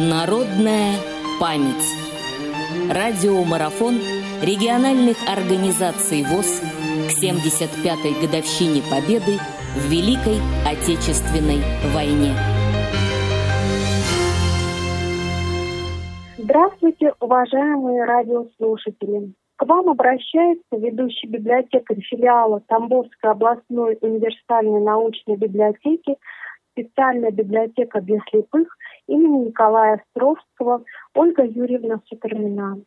Народная память. Радиомарафон региональных организаций ВОЗ к 75-й годовщине Победы в Великой Отечественной войне. Здравствуйте, уважаемые радиослушатели! К вам обращается ведущий библиотекарь филиала Тамбовской областной универсальной научной библиотеки специальная библиотека для слепых имени Николая Островского Ольга Юрьевна Супермина.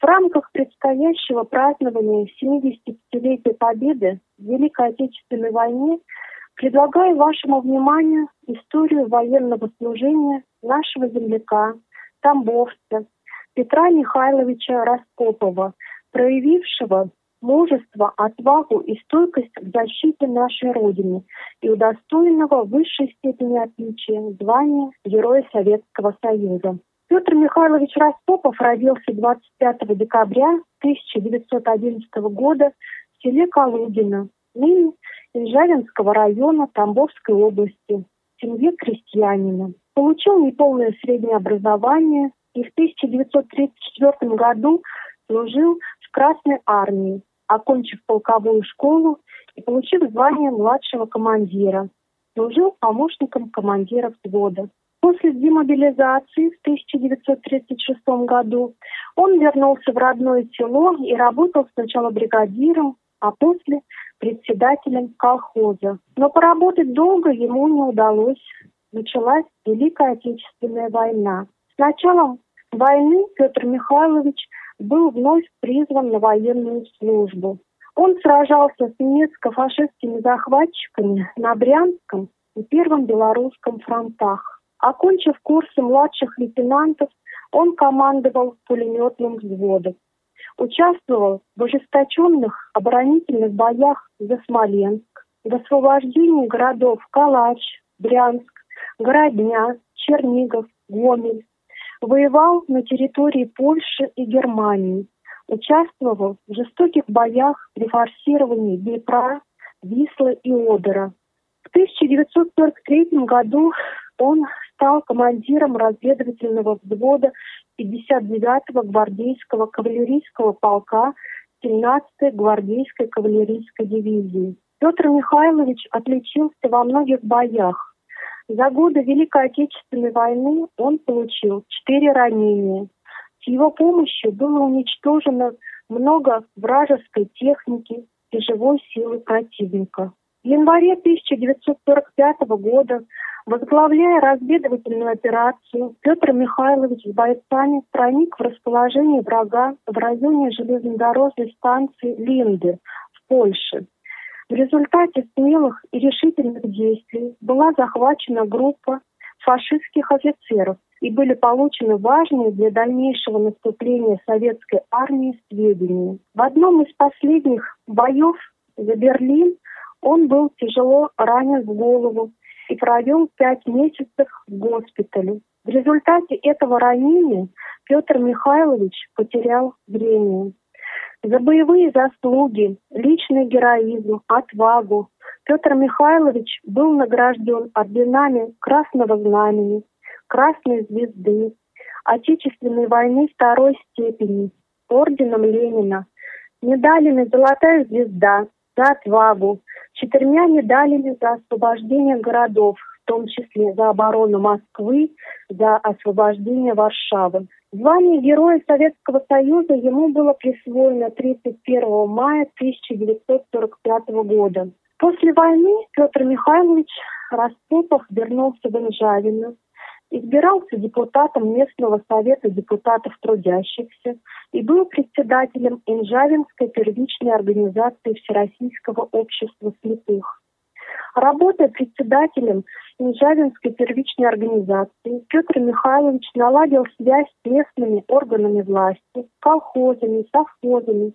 В рамках предстоящего празднования 75-летия Победы в Великой Отечественной войне предлагаю вашему вниманию историю военного служения нашего земляка, тамбовца Петра Михайловича Распопова, проявившего мужество, отвагу и стойкость в защите нашей Родины и удостоенного высшей степени отличия звания Героя Советского Союза. Петр Михайлович Распопов родился 25 декабря 1911 года в селе Калугино, ныне Инжавинского района Тамбовской области, в семье крестьянина. Получил неполное среднее образование и в 1934 году служил в Красной армии, окончив полковую школу и получив звание младшего командира. Служил помощником командира взвода. После демобилизации в 1936 году он вернулся в родное село и работал сначала бригадиром, а после председателем колхоза. Но поработать долго ему не удалось. Началась Великая Отечественная война. С началом войны Петр Михайлович был вновь призван на военную службу. Он сражался с немецко-фашистскими захватчиками на Брянском и Первом Белорусском фронтах. Окончив курсы младших лейтенантов, он командовал пулеметным взводом. Участвовал в ожесточенных оборонительных боях за Смоленск, в освобождении городов Калач, Брянск, Городня, Чернигов, Гомель, Воевал на территории Польши и Германии. Участвовал в жестоких боях при форсировании Днепра, Вислы и Одера. В 1943 году он стал командиром разведывательного взвода 59-го гвардейского кавалерийского полка 17-й гвардейской кавалерийской дивизии. Петр Михайлович отличился во многих боях, за годы Великой Отечественной войны он получил четыре ранения. С его помощью было уничтожено много вражеской техники и живой силы противника. В январе 1945 года, возглавляя разведывательную операцию, Петр Михайлович с бойцами проник в расположение врага в районе железнодорожной станции Линды в Польше. В результате смелых и решительных действий была захвачена группа фашистских офицеров и были получены важные для дальнейшего наступления советской армии сведения. В одном из последних боев за Берлин он был тяжело ранен в голову и провел пять месяцев в госпитале. В результате этого ранения Петр Михайлович потерял зрение. За боевые заслуги, личный героизм, отвагу Петр Михайлович был награжден орденами Красного Знамени, Красной Звезды, Отечественной войны второй степени, орденом Ленина, медалями «Золотая звезда» за отвагу, четырьмя медалями за освобождение городов, в том числе за оборону Москвы, за освобождение Варшавы. Звание Героя Советского Союза ему было присвоено 31 мая 1945 года. После войны Петр Михайлович Распопов вернулся в Инжавино, избирался депутатом местного совета депутатов трудящихся и был председателем Инжавинской первичной организации Всероссийского общества слепых. Работая председателем Нижавинской первичной организации, Петр Михайлович наладил связь с местными органами власти, колхозами, совхозами.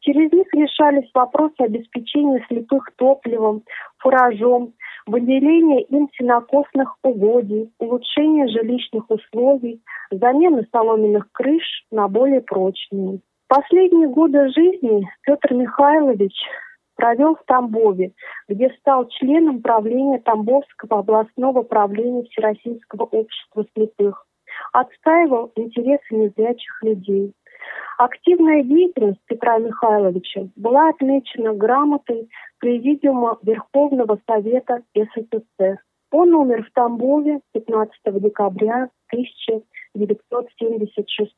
Через них решались вопросы обеспечения слепых топливом, фуражом, выделения им сенокосных угодий, улучшения жилищных условий, замены соломенных крыш на более прочные. Последние годы жизни Петр Михайлович провел в Тамбове, где стал членом правления Тамбовского областного правления Всероссийского общества слепых. отстаивал интересы незрячих людей. Активная деятельность Петра Михайловича была отмечена грамотой Президиума Верховного Совета СССР. Он умер в Тамбове 15 декабря 1976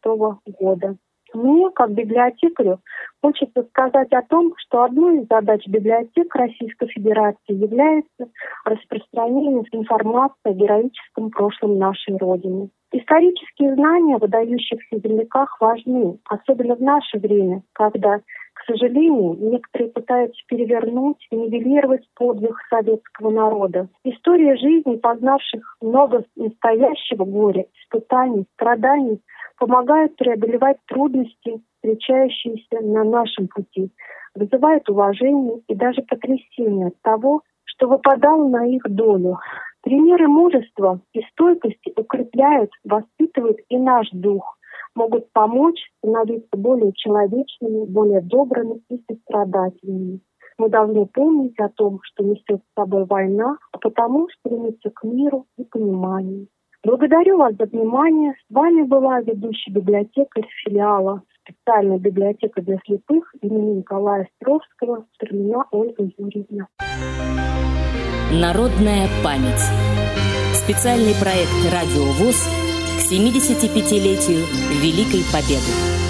года. Мне, как библиотекарю, хочется сказать о том, что одной из задач библиотек Российской Федерации является распространение информации о героическом прошлом нашей Родины. Исторические знания о выдающихся земляках важны, особенно в наше время, когда, к сожалению, некоторые пытаются перевернуть и нивелировать подвиг советского народа. История жизни, познавших много настоящего горя, испытаний, страданий, помогает преодолевать трудности, встречающиеся на нашем пути, вызывает уважение и даже потрясение от того, что выпадало на их долю. Примеры мужества и стойкости укрепляют, воспитывают и наш дух, могут помочь становиться более человечными, более добрыми и сострадательными. Мы должны помнить о том, что несет с собой война, а потому стремиться к миру и пониманию. Благодарю вас за внимание. С вами была ведущая библиотекарь филиала специальная библиотека для слепых имени Николая Островского, Стремена Ольга Юрьевна. Народная память. Специальный проект «Радио ВОЗ» к 75-летию Великой Победы.